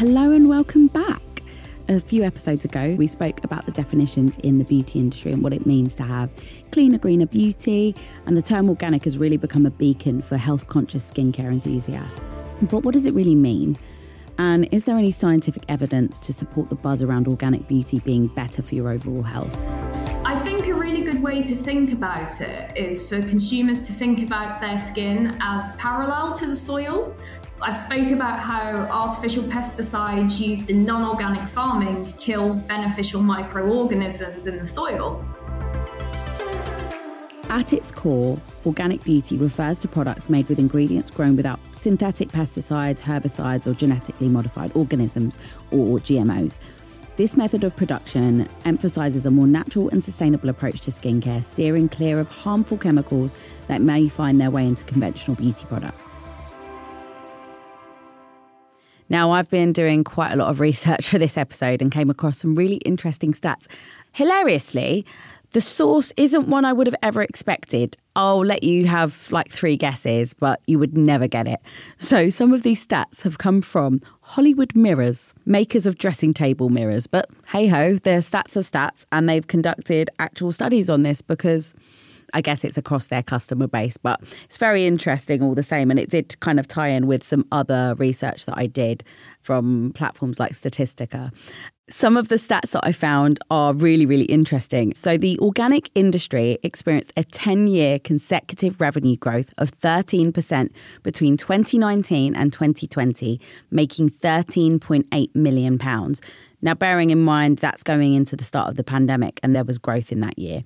Hello and welcome back. A few episodes ago, we spoke about the definitions in the beauty industry and what it means to have cleaner, greener beauty. And the term organic has really become a beacon for health conscious skincare enthusiasts. But what does it really mean? And is there any scientific evidence to support the buzz around organic beauty being better for your overall health? Way to think about it is for consumers to think about their skin as parallel to the soil. I've spoke about how artificial pesticides used in non-organic farming kill beneficial microorganisms in the soil. At its core, organic beauty refers to products made with ingredients grown without synthetic pesticides, herbicides, or genetically modified organisms, or GMOs. This method of production emphasizes a more natural and sustainable approach to skincare, steering clear of harmful chemicals that may find their way into conventional beauty products. Now, I've been doing quite a lot of research for this episode and came across some really interesting stats. Hilariously, the source isn't one I would have ever expected. I'll let you have like three guesses, but you would never get it. So, some of these stats have come from Hollywood Mirrors, makers of dressing table mirrors. But hey ho, their stats are stats, and they've conducted actual studies on this because I guess it's across their customer base, but it's very interesting all the same. And it did kind of tie in with some other research that I did from platforms like Statistica. Some of the stats that I found are really, really interesting. So, the organic industry experienced a 10 year consecutive revenue growth of 13% between 2019 and 2020, making £13.8 million. Now, bearing in mind that's going into the start of the pandemic, and there was growth in that year.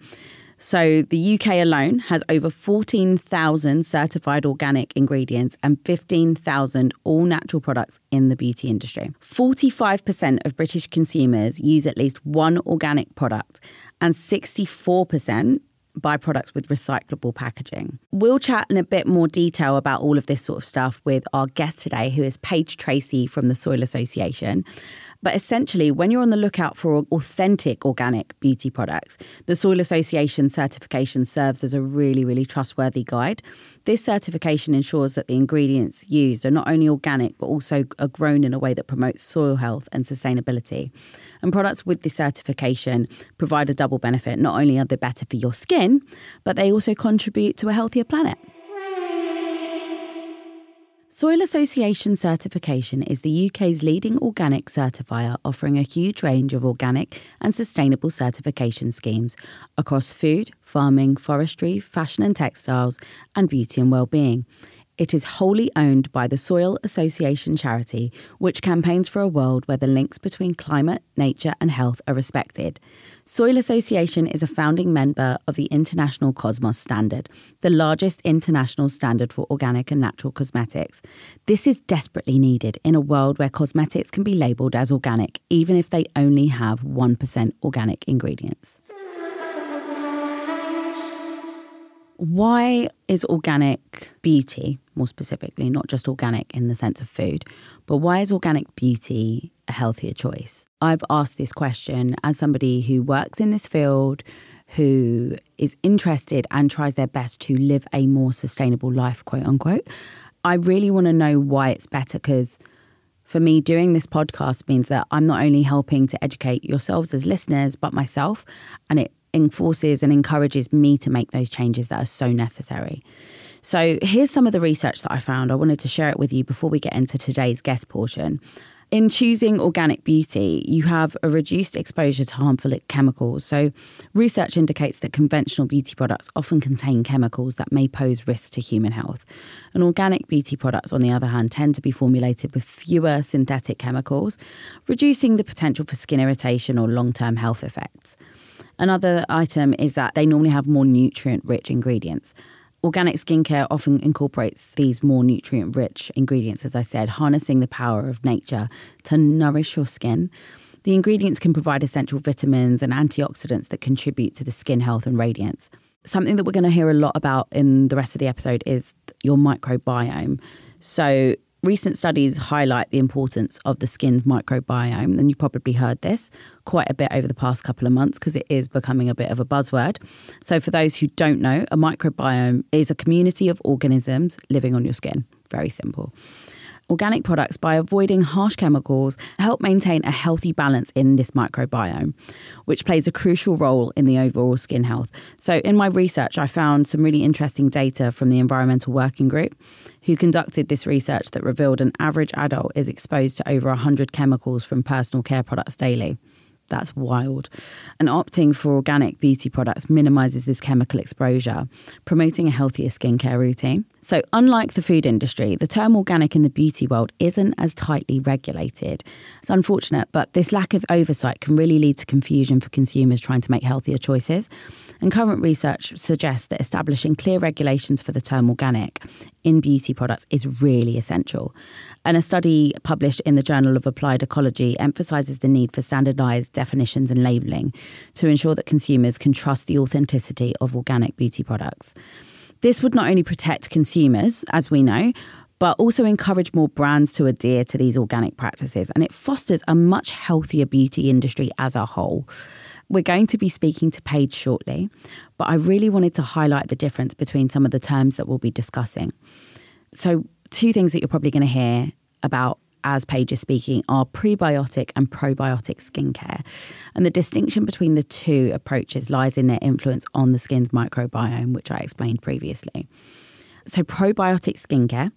So the UK alone has over 14,000 certified organic ingredients and 15,000 all natural products in the beauty industry. 45% of British consumers use at least one organic product, and 64% buy products with recyclable packaging. We'll chat in a bit more detail about all of this sort of stuff with our guest today, who is Paige Tracy from the Soil Association. But essentially, when you're on the lookout for authentic organic beauty products, the Soil Association certification serves as a really, really trustworthy guide. This certification ensures that the ingredients used are not only organic, but also are grown in a way that promotes soil health and sustainability. And products with this certification provide a double benefit. Not only are they better for your skin, but they also contribute to a healthier planet. Soil Association certification is the UK's leading organic certifier, offering a huge range of organic and sustainable certification schemes across food, farming, forestry, fashion and textiles, and beauty and well-being. It is wholly owned by the Soil Association charity, which campaigns for a world where the links between climate, nature, and health are respected. Soil Association is a founding member of the International Cosmos Standard, the largest international standard for organic and natural cosmetics. This is desperately needed in a world where cosmetics can be labelled as organic, even if they only have 1% organic ingredients. Why is organic beauty, more specifically, not just organic in the sense of food, but why is organic beauty a healthier choice? I've asked this question as somebody who works in this field, who is interested and tries their best to live a more sustainable life, quote unquote. I really want to know why it's better because for me, doing this podcast means that I'm not only helping to educate yourselves as listeners, but myself. And it enforces and encourages me to make those changes that are so necessary. So, here's some of the research that I found. I wanted to share it with you before we get into today's guest portion. In choosing organic beauty, you have a reduced exposure to harmful chemicals. So, research indicates that conventional beauty products often contain chemicals that may pose risks to human health. And organic beauty products, on the other hand, tend to be formulated with fewer synthetic chemicals, reducing the potential for skin irritation or long term health effects. Another item is that they normally have more nutrient rich ingredients. Organic skincare often incorporates these more nutrient rich ingredients, as I said, harnessing the power of nature to nourish your skin. The ingredients can provide essential vitamins and antioxidants that contribute to the skin health and radiance. Something that we're going to hear a lot about in the rest of the episode is your microbiome. So, Recent studies highlight the importance of the skin's microbiome, and you probably heard this quite a bit over the past couple of months because it is becoming a bit of a buzzword. So, for those who don't know, a microbiome is a community of organisms living on your skin. Very simple. Organic products, by avoiding harsh chemicals, help maintain a healthy balance in this microbiome, which plays a crucial role in the overall skin health. So, in my research, I found some really interesting data from the Environmental Working Group, who conducted this research that revealed an average adult is exposed to over 100 chemicals from personal care products daily. That's wild. And opting for organic beauty products minimizes this chemical exposure, promoting a healthier skincare routine. So, unlike the food industry, the term organic in the beauty world isn't as tightly regulated. It's unfortunate, but this lack of oversight can really lead to confusion for consumers trying to make healthier choices. And current research suggests that establishing clear regulations for the term organic in beauty products is really essential. And a study published in the Journal of Applied Ecology emphasizes the need for standardized definitions and labeling to ensure that consumers can trust the authenticity of organic beauty products. This would not only protect consumers, as we know, but also encourage more brands to adhere to these organic practices. And it fosters a much healthier beauty industry as a whole. We're going to be speaking to Paige shortly, but I really wanted to highlight the difference between some of the terms that we'll be discussing. So, two things that you're probably going to hear about as Paige is speaking are prebiotic and probiotic skincare. And the distinction between the two approaches lies in their influence on the skin's microbiome, which I explained previously. So, probiotic skincare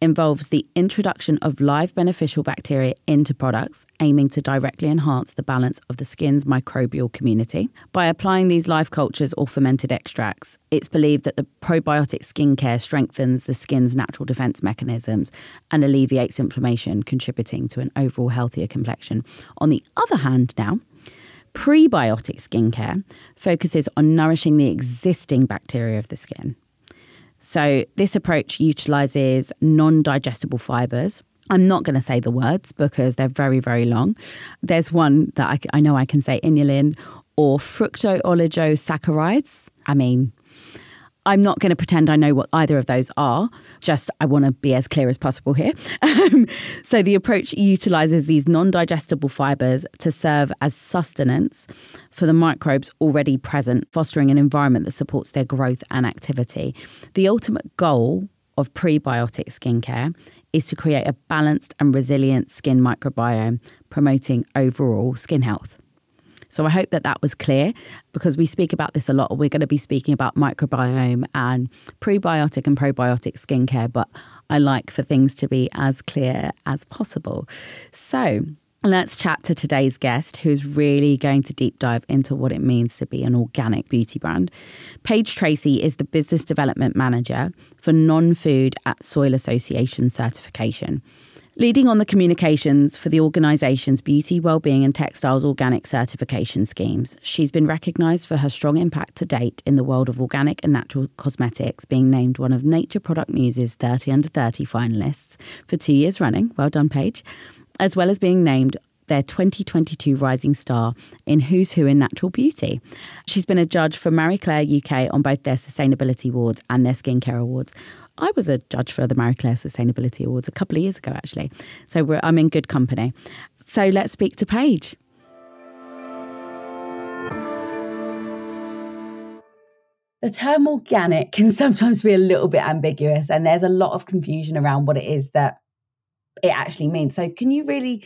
involves the introduction of live beneficial bacteria into products, aiming to directly enhance the balance of the skin's microbial community. By applying these live cultures or fermented extracts, it's believed that the probiotic skincare strengthens the skin's natural defense mechanisms and alleviates inflammation, contributing to an overall healthier complexion. On the other hand, now, Prebiotic skincare focuses on nourishing the existing bacteria of the skin. So, this approach utilizes non digestible fibers. I'm not going to say the words because they're very, very long. There's one that I, I know I can say inulin or fructooligosaccharides. I mean, I'm not going to pretend I know what either of those are, just I want to be as clear as possible here. So, the approach utilizes these non digestible fibers to serve as sustenance for the microbes already present, fostering an environment that supports their growth and activity. The ultimate goal of prebiotic skincare is to create a balanced and resilient skin microbiome, promoting overall skin health. So I hope that that was clear because we speak about this a lot. We're going to be speaking about microbiome and prebiotic and probiotic skincare, but I like for things to be as clear as possible. So, Let's chat to today's guest, who's really going to deep dive into what it means to be an organic beauty brand. Paige Tracy is the Business Development Manager for Non Food at Soil Association certification leading on the communications for the organisation's beauty, wellbeing, and textiles organic certification schemes. She's been recognised for her strong impact to date in the world of organic and natural cosmetics, being named one of Nature Product News's 30 under 30 finalists for two years running. Well done, Paige. As well as being named their 2022 Rising Star in Who's Who in Natural Beauty. She's been a judge for Marie Claire UK on both their Sustainability Awards and their Skincare Awards. I was a judge for the Marie Claire Sustainability Awards a couple of years ago, actually. So I'm in good company. So let's speak to Paige. The term organic can sometimes be a little bit ambiguous, and there's a lot of confusion around what it is that it actually means. So, can you really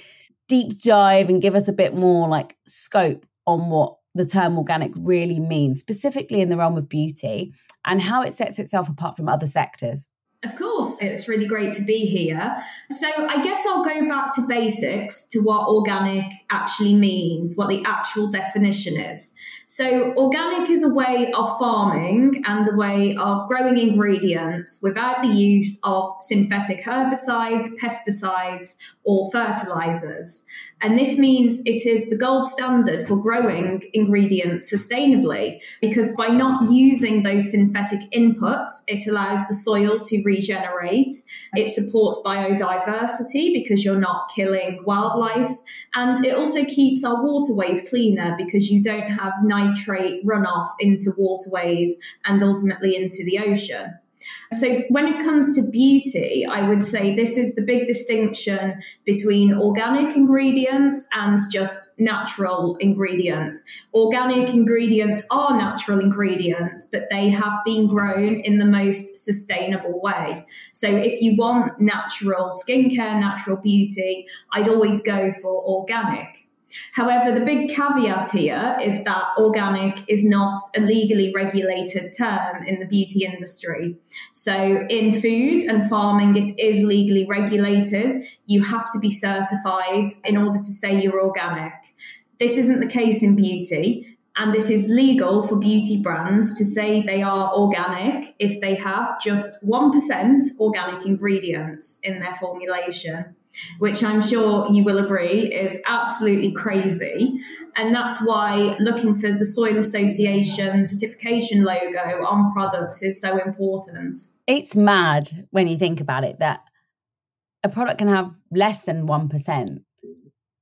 deep dive and give us a bit more like scope on what the term organic really means, specifically in the realm of beauty, and how it sets itself apart from other sectors? Of course, it's really great to be here. So, I guess I'll go back to basics to what organic actually means, what the actual definition is. So, organic is a way of farming and a way of growing ingredients without the use of synthetic herbicides, pesticides, or fertilizers. And this means it is the gold standard for growing ingredients sustainably because by not using those synthetic inputs, it allows the soil to regenerate. It supports biodiversity because you're not killing wildlife. And it also keeps our waterways cleaner because you don't have nitrate runoff into waterways and ultimately into the ocean. So, when it comes to beauty, I would say this is the big distinction between organic ingredients and just natural ingredients. Organic ingredients are natural ingredients, but they have been grown in the most sustainable way. So, if you want natural skincare, natural beauty, I'd always go for organic. However, the big caveat here is that organic is not a legally regulated term in the beauty industry. So, in food and farming, it is legally regulated. You have to be certified in order to say you're organic. This isn't the case in beauty. And it is legal for beauty brands to say they are organic if they have just 1% organic ingredients in their formulation which I'm sure you will agree is absolutely crazy. And that's why looking for the Soil Association certification logo on products is so important. It's mad when you think about it that a product can have less than 1%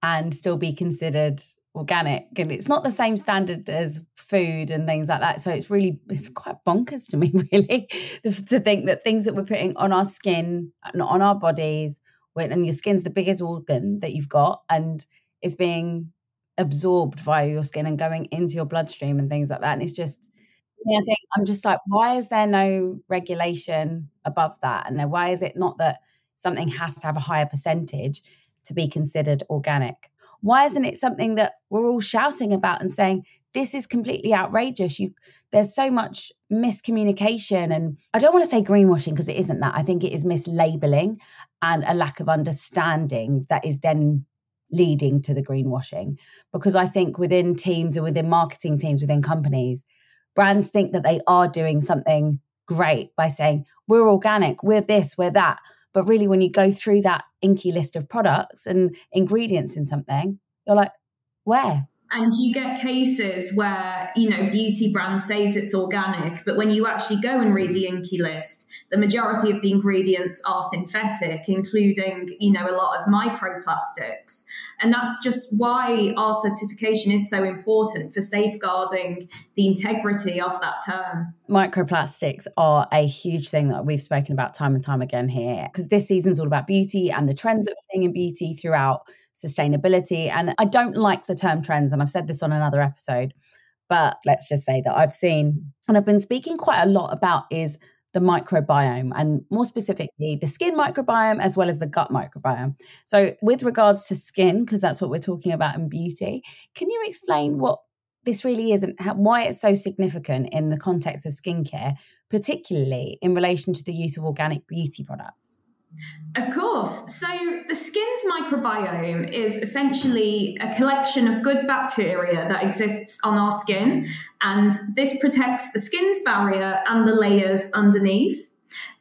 and still be considered organic and it's not the same standard as food and things like that so it's really it's quite bonkers to me really to think that things that we're putting on our skin and on our bodies when and your skin's the biggest organ that you've got and it's being absorbed via your skin and going into your bloodstream and things like that. And it's just yeah, I think I'm just like, why is there no regulation above that? And then why is it not that something has to have a higher percentage to be considered organic? Why isn't it something that we're all shouting about and saying this is completely outrageous? You there's so much miscommunication and I don't want to say greenwashing because it isn't that. I think it is mislabeling and a lack of understanding that is then leading to the greenwashing. Because I think within teams or within marketing teams, within companies, brands think that they are doing something great by saying, we're organic, we're this, we're that. But really, when you go through that INCI list of products and ingredients in something, you're like, where? And you get cases where, you know, beauty brand says it's organic, but when you actually go and read the INCI list, the majority of the ingredients are synthetic, including, you know, a lot of microplastics. And that's just why our certification is so important for safeguarding the integrity of that term. Microplastics are a huge thing that we've spoken about time and time again here, because this season's all about beauty and the trends that we're seeing in beauty throughout sustainability. And I don't like the term trends, and I've said this on another episode, but let's just say that I've seen and I've been speaking quite a lot about is the microbiome and more specifically the skin microbiome as well as the gut microbiome. So, with regards to skin, because that's what we're talking about in beauty, can you explain what this really is and why it's so significant in the context of skincare, particularly in relation to the use of organic beauty products? Of course. So, the skin's microbiome is essentially a collection of good bacteria that exists on our skin, and this protects the skin's barrier and the layers underneath.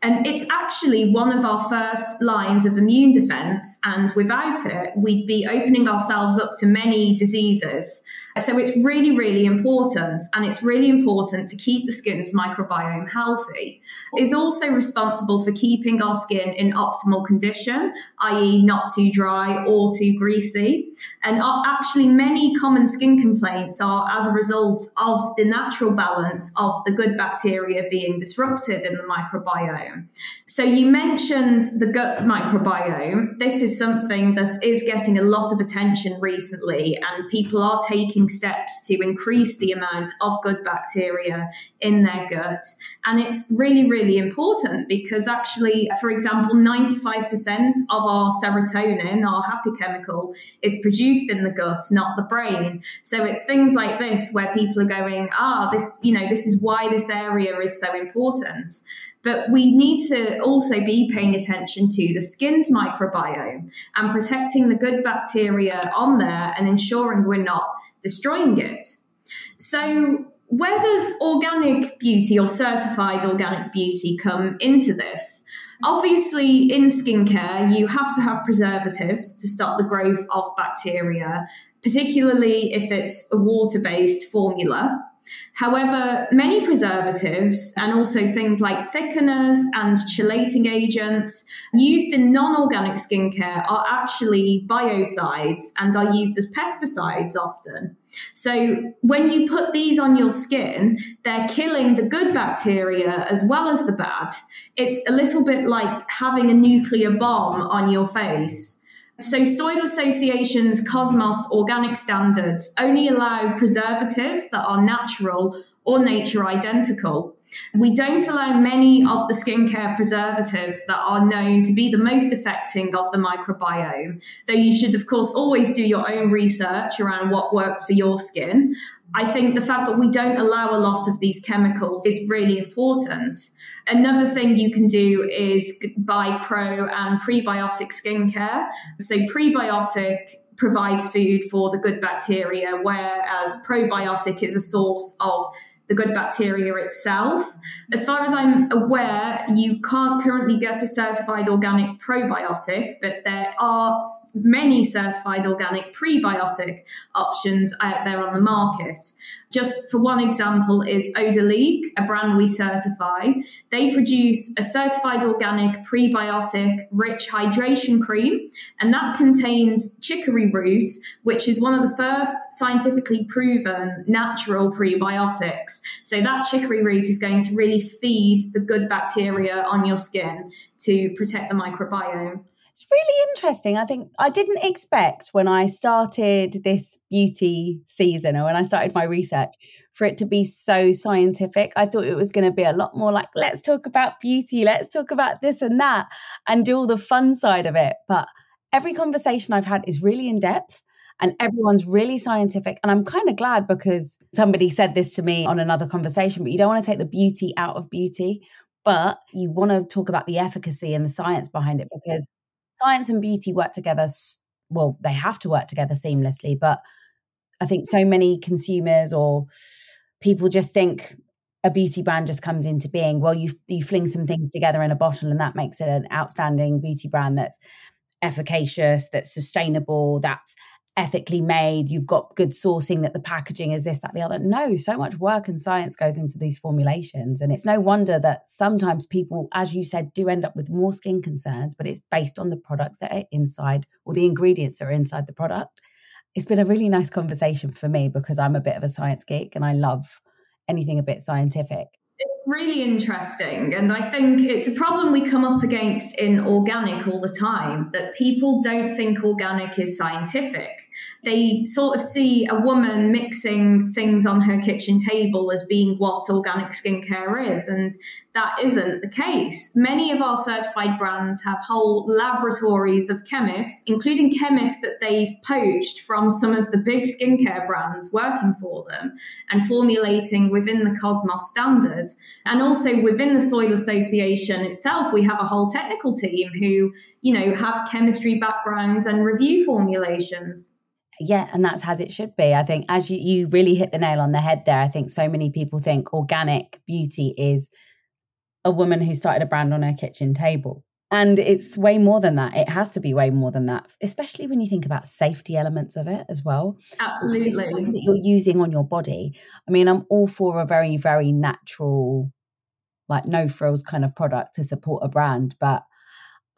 And it's actually one of our first lines of immune defense, and without it, we'd be opening ourselves up to many diseases. Uh, so it's really, really important. And it's really important to keep the skin's microbiome healthy. It's also responsible for keeping our skin in optimal condition, i.e., not too dry or too greasy. And actually, many common skin complaints are as a result of the natural balance of the good bacteria being disrupted in the microbiome. So you mentioned the gut microbiome. This is something that is getting a lot of attention recently, and people are taking steps to increase the amount of good bacteria in their gut. And it's really, really important because actually, for example, 95% of our serotonin, our happy chemical, is produced in the gut, not the brain. So it's things like this where people are going, ah, this, you know, this is why this area is so important. But we need to also be paying attention to the skin's microbiome and protecting the good bacteria on there and ensuring we're not destroying it. So, where does organic beauty or certified organic beauty come into this? Obviously, in skincare, you have to have preservatives to stop the growth of bacteria, particularly if it's a water based formula. However, many preservatives and also things like thickeners and chelating agents used in non organic skincare are actually biocides and are used as pesticides often. So when you put these on your skin, they're killing the good bacteria as well as the bad. It's a little bit like having a nuclear bomb on your face. So, Soil Association's Cosmos organic standards only allow preservatives that are natural or nature identical. We don't allow many of the skincare preservatives that are known to be the most affecting of the microbiome, though you should, of course, always do your own research around what works for your skin. I think the fact that we don't allow a lot of these chemicals is really important. Another thing you can do is buy pro and prebiotic skincare. So, prebiotic provides food for the good bacteria, whereas probiotic is a source of the good bacteria itself. As far as I'm aware, you can't currently get a certified organic probiotic, but there are many certified organic prebiotic options out there on the market. Just for one example, is Odylique, a brand we certify. They produce a certified organic prebiotic rich hydration cream, and that contains chicory root, which is one of the first scientifically proven natural prebiotics. So that chicory root is going to really feed the good bacteria on your skin to protect the microbiome. It's really interesting. I think I didn't expect when I started this beauty season or when I started my research for it to be so scientific. I thought it was going to be a lot more like, let's talk about beauty, let's talk about this and that, and do all the fun side of it. But every conversation I've had is really in depth and everyone's really scientific. And I'm kind of glad because somebody said this to me on another conversation, but you don't want to take the beauty out of beauty, but you want to talk about the efficacy and the science behind it because science and beauty work together. Well, they have to work together seamlessly, but I think so many consumers or people just think a beauty brand just comes into being. Well, you you fling some things together in a bottle, and that makes it an outstanding beauty brand that's efficacious, that's sustainable, that's ethically made, you've got good sourcing, that the packaging is this, that, the other. No, so much work and science goes into these formulations. And it's no wonder that sometimes people, as you said, do end up with more skin concerns, but it's based on the products that are inside or the ingredients that are inside the product. It's been a really nice conversation for me because I'm a bit of a science geek and I love anything a bit scientific. Really interesting. And I think it's a problem we come up against in organic all the time that people don't think organic is scientific. They sort of see a woman mixing things on her kitchen table as being what organic skincare is. And that isn't the case. Many of our certified brands have whole laboratories of chemists, including chemists that they've poached from some of the big skincare brands working for them and formulating within the Cosmos standards. And also within the Soil Association itself, we have a whole technical team who, you know, have chemistry backgrounds and review formulations. Yeah, and that's as it should be. I think as you, you really hit the nail on the head there, I think so many people think organic beauty is a woman who started a brand on her kitchen table. And it's way more than that. It has to be way more than that, especially when you think about safety elements of it as well. Absolutely. That you're using on your body. I mean, I'm all for a very, very natural, like no frills kind of product to support a brand, but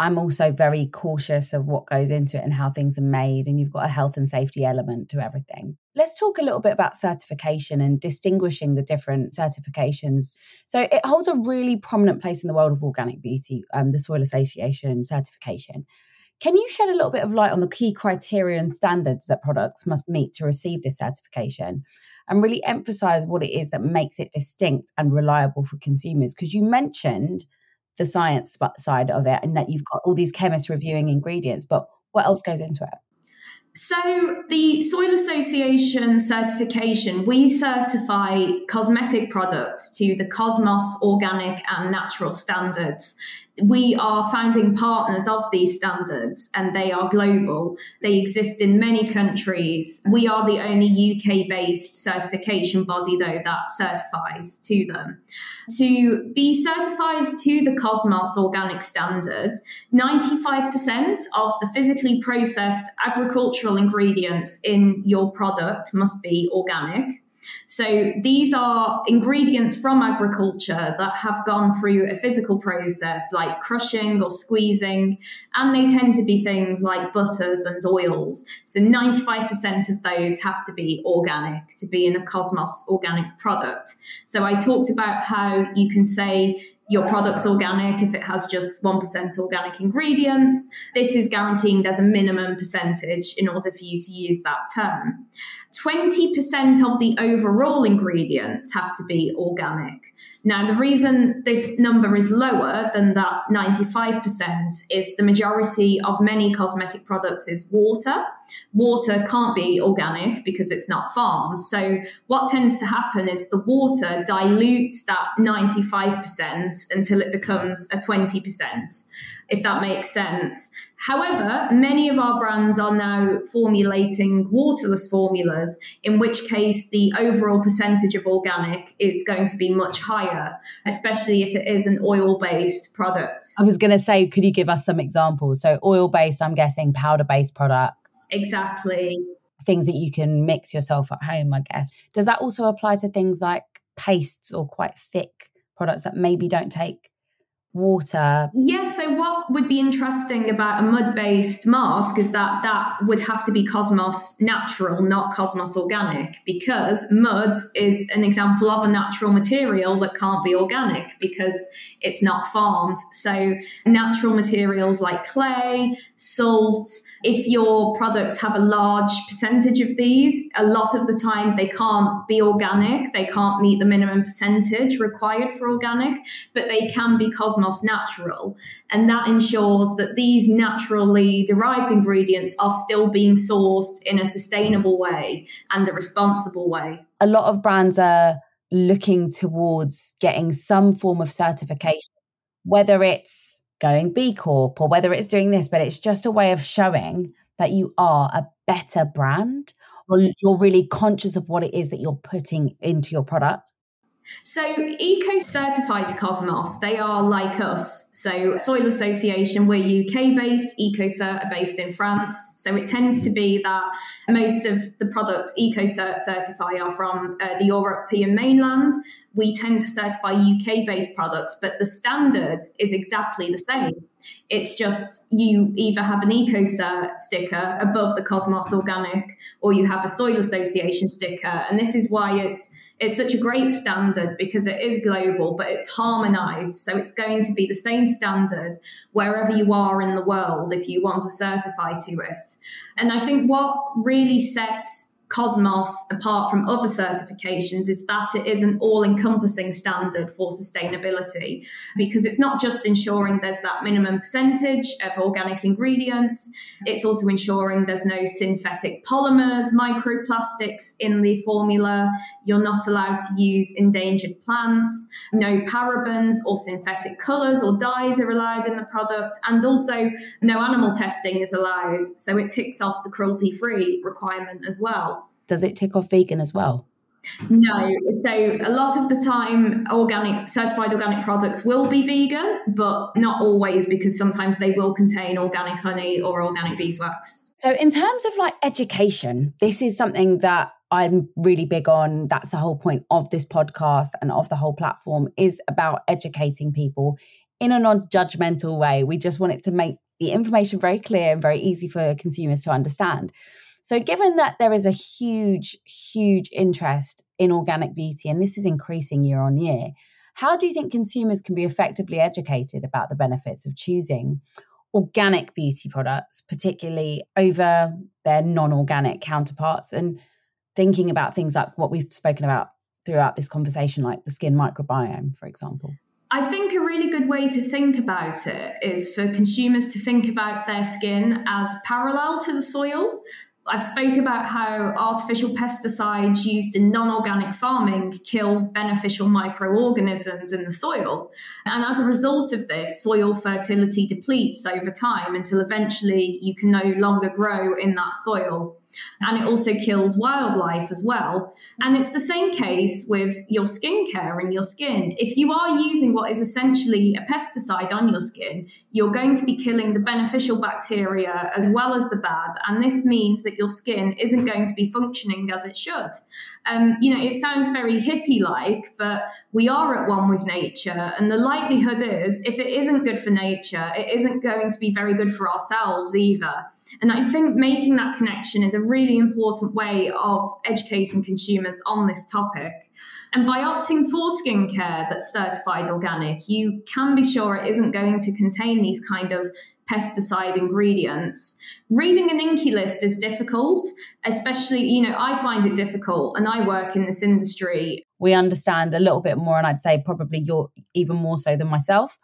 I'm also very cautious of what goes into it and how things are made. And you've got a health and safety element to everything. Let's talk a little bit about certification and distinguishing the different certifications. So, it holds a really prominent place in the world of organic beauty, um, the Soil Association certification. Can you shed a little bit of light on the key criteria and standards that products must meet to receive this certification and really emphasize what it is that makes it distinct and reliable for consumers? Because you mentioned the science side of it and that you've got all these chemists reviewing ingredients, but what else goes into it? So, the Soil Association certification, we certify cosmetic products to the Cosmos organic and natural standards we are founding partners of these standards and they are global. They exist in many countries. We are the only UK based certification body, though, that certifies to them. To be certified to the Cosmos organic standard, 95% of the physically processed agricultural ingredients in your product must be organic. So these are ingredients from agriculture that have gone through a physical process like crushing or squeezing, and they tend to be things like butters and oils. So 95% of those have to be organic to be in a Cosmos organic product. So I talked about how you can say your product's organic if it has just 1% organic ingredients. This is guaranteeing there's a minimum percentage in order for you to use that term. 20% of the overall ingredients have to be organic. Now, the reason this number is lower than that 95% is the majority of many cosmetic products is water. Water can't be organic because it's not farmed. So, what tends to happen is the water dilutes that 95% until it becomes a 20% if that makes sense. However, many of our brands are now formulating waterless formulas, in which case the overall percentage of organic is going to be much higher, especially if it is an oil based product. I was going to say, could you give us some examples? So, oil based, I'm guessing powder based products. Exactly. Things that you can mix yourself at home, I guess. Does that also apply to things like pastes or quite thick products that maybe don't take water. Yes. So, what would be interesting about a mud based mask is that that would have to be Cosmos natural, not Cosmos organic, because mud is an example of a natural material that can't be organic because it's not farmed. So, natural materials like clay, salt, if your products have a large percentage of these, a lot of the time they can't be organic, they can't meet the minimum percentage required for organic, but they can be Cosmos Natural. And that ensures that these naturally derived ingredients are still being sourced in a sustainable way and a responsible way. A lot of brands are looking towards getting some form of certification, whether it's going B Corp or whether it's doing this, but it's just a way of showing that you are a better brand or you're really conscious of what it is that you're putting into your product so, Eco certified Cosmos, they are like us. So, Soil Association, we're UK based, EcoCert are based in France. So, it tends to be that most of the products EcoCert certify are from uh, the European mainland. We tend to certify UK based products, but the standard is exactly the same. It's just you either have an EcoCert sticker above the Cosmos Organic or you have a Soil Association sticker. And this is why it's it's such a great standard because it is global, but it's harmonized. So it's going to be the same standard wherever you are in the world if you want to certify to it. And I think what really sets Cosmos, apart from other certifications, is that it is an all encompassing standard for sustainability because it's not just ensuring there's that minimum percentage of organic ingredients, it's also ensuring there's no synthetic polymers, microplastics in the formula. You're not allowed to use endangered plants, no parabens or synthetic colors or dyes are allowed in the product, and also no animal testing is allowed. So it ticks off the cruelty free requirement as well does it tick off vegan as well? No. So a lot of the time, organic certified organic products will be vegan, but not always because sometimes they will contain organic honey or organic beeswax. So in terms of like education, this is something that I'm really big on. That's the whole point of this podcast and of the whole platform is about educating people in a non-judgmental way. We just want it to make the information very clear and very easy for consumers to understand. So, given that there is a huge, huge interest in organic beauty, and this is increasing year on year, how do you think consumers can be effectively educated about the benefits of choosing organic beauty products, particularly over their non organic counterparts, and thinking about things like what we've spoken about throughout this conversation, like the skin microbiome, for example? I think a really good way to think about it is for consumers to think about their skin as parallel to the soil. I've spoke about how artificial pesticides used in non-organic farming kill beneficial microorganisms in the soil. And as a result of this, soil fertility depletes over time until eventually you can no longer grow in that soil. And it also kills wildlife as well. And it's the same case with your skincare and your skin. If you are using what is essentially a pesticide on your skin, you're going to be killing the beneficial bacteria as well as the bad. And this means that your skin isn't going to be functioning as it should. Um, you know, it sounds very hippie like, but we are at one with nature. And the likelihood is, if it isn't good for nature, it isn't going to be very good for ourselves either. And I think making that connection is a really important way of educating consumers on this topic. And by opting for skincare that's certified organic, you can be sure it isn't going to contain these kind of pesticide ingredients. Reading an INCI list is difficult, especially, you know, I find it difficult and I work in this industry. We understand a little bit more, and I'd say probably you're even more so than myself.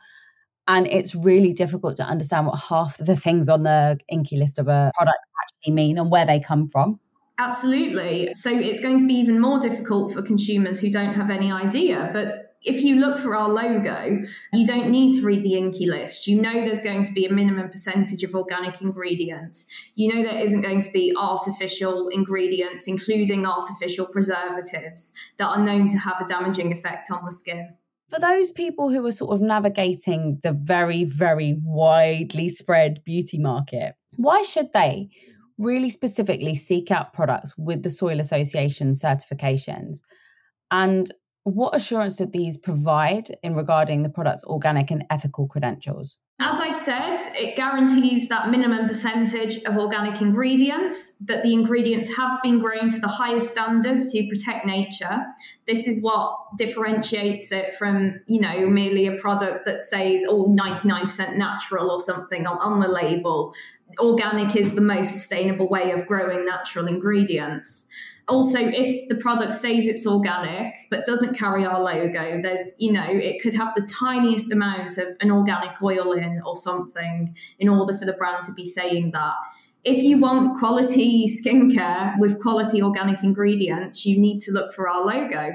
And it's really difficult to understand what half the things on the INCI list of a product actually mean and where they come from. Absolutely. So it's going to be even more difficult for consumers who don't have any idea. But if you look for our logo, you don't need to read the INCI list. You know there's going to be a minimum percentage of organic ingredients. You know there isn't going to be artificial ingredients, including artificial preservatives, that are known to have a damaging effect on the skin for those people who are sort of navigating the very, very widely spread beauty market, why should they really specifically seek out products with the Soil Association certifications? And what assurance do these provide in regarding the product's organic and ethical credentials? As I've said, it guarantees that minimum percentage of organic ingredients, that the ingredients have been grown to the highest standards to protect nature. This is what differentiates it from, you know, merely a product that says all 99% natural or something on, on the label. Organic is the most sustainable way of growing natural ingredients. Also if the product says it's organic but doesn't carry our logo there's you know it could have the tiniest amount of an organic oil in or something in order for the brand to be saying that if you want quality skincare with quality organic ingredients, you need to look for our logo.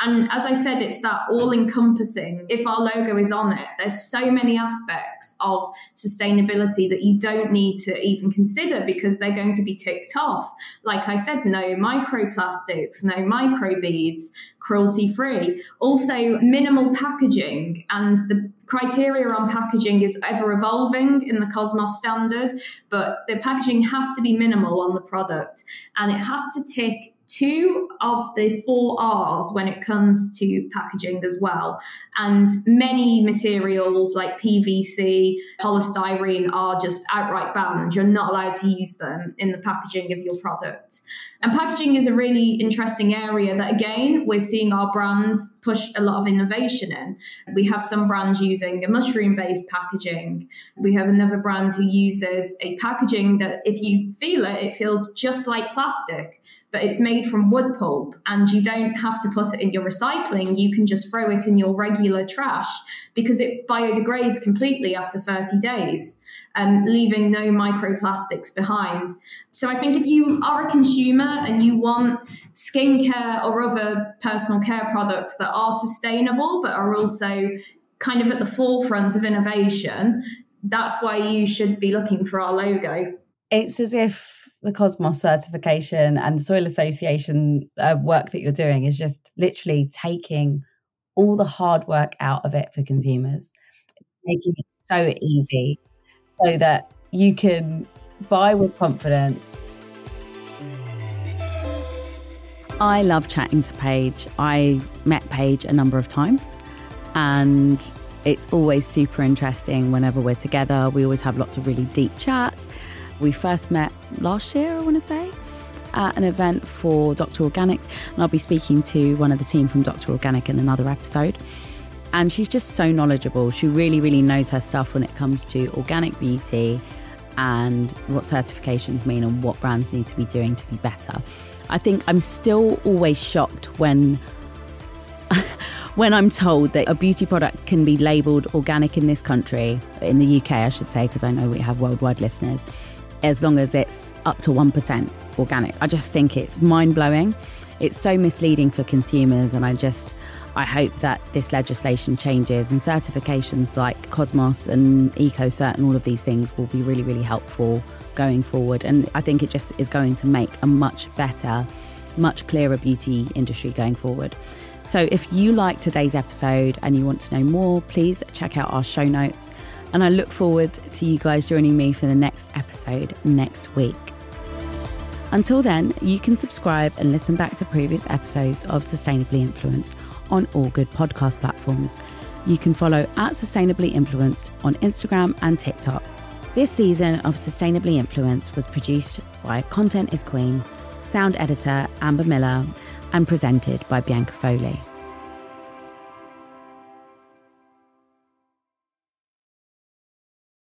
And as I said, it's that all encompassing. If our logo is on it, there's so many aspects of sustainability that you don't need to even consider because they're going to be ticked off. Like I said, no microplastics, no microbeads, cruelty free. Also, minimal packaging and the criteria on packaging is ever evolving in the Cosmos standard, but the packaging has to be minimal on the product and it has to tick two of the four R's when it comes to packaging as well. And many materials like PVC, polystyrene are just outright banned. You're not allowed to use them in the packaging of your product. And packaging is a really interesting area that, again, we're seeing our brands push a lot of innovation in. We have some brands using a mushroom based packaging. We have another brand who uses a packaging that, if you feel it, it feels just like plastic but it's made from wood pulp and you don't have to put it in your recycling. You can just throw it in your regular trash because it biodegrades completely after 30 days, um, leaving no microplastics behind. So I think if you are a consumer and you want skincare or other personal care products that are sustainable but are also kind of at the forefront of innovation, that's why you should be looking for our logo. It's as if the Cosmos certification and the Soil Association uh, work that you're doing is just literally taking all the hard work out of it for consumers. It's making it so easy so that you can buy with confidence. I love chatting to Paige. I met Paige a number of times and it's always super interesting whenever we're together. We always have lots of really deep chats we first met last year, I want to say, at an event for Dr. Organics. And I'll be speaking to one of the team from Dr. Organic in another episode. And she's just so knowledgeable. She really, really knows her stuff when it comes to organic beauty and what certifications mean and what brands need to be doing to be better. I think I'm still always shocked when when I'm told that a beauty product can be labeled organic in this country, in the UK, I should say, because I know we have worldwide listeners, as long as it's up to 1% organic. I just think it's mind blowing. It's so misleading for consumers, and I just, I hope that this legislation changes and certifications like Cosmos and EcoCert and all of these things will be really, really helpful going forward. And I think it just is going to make a much better, much clearer beauty industry going forward. So if you like today's episode and you want to know more, please check out our show notes. And I look forward to you guys joining me for the next episode next week. Until then, you can subscribe and listen back to previous episodes of Sustainably Influenced on all good podcast platforms. You can follow at Sustainably Influenced on Instagram and TikTok. This season of Sustainably Influenced was produced by Content is Queen, sound editor Amber Miller, and presented by Bianca Foley.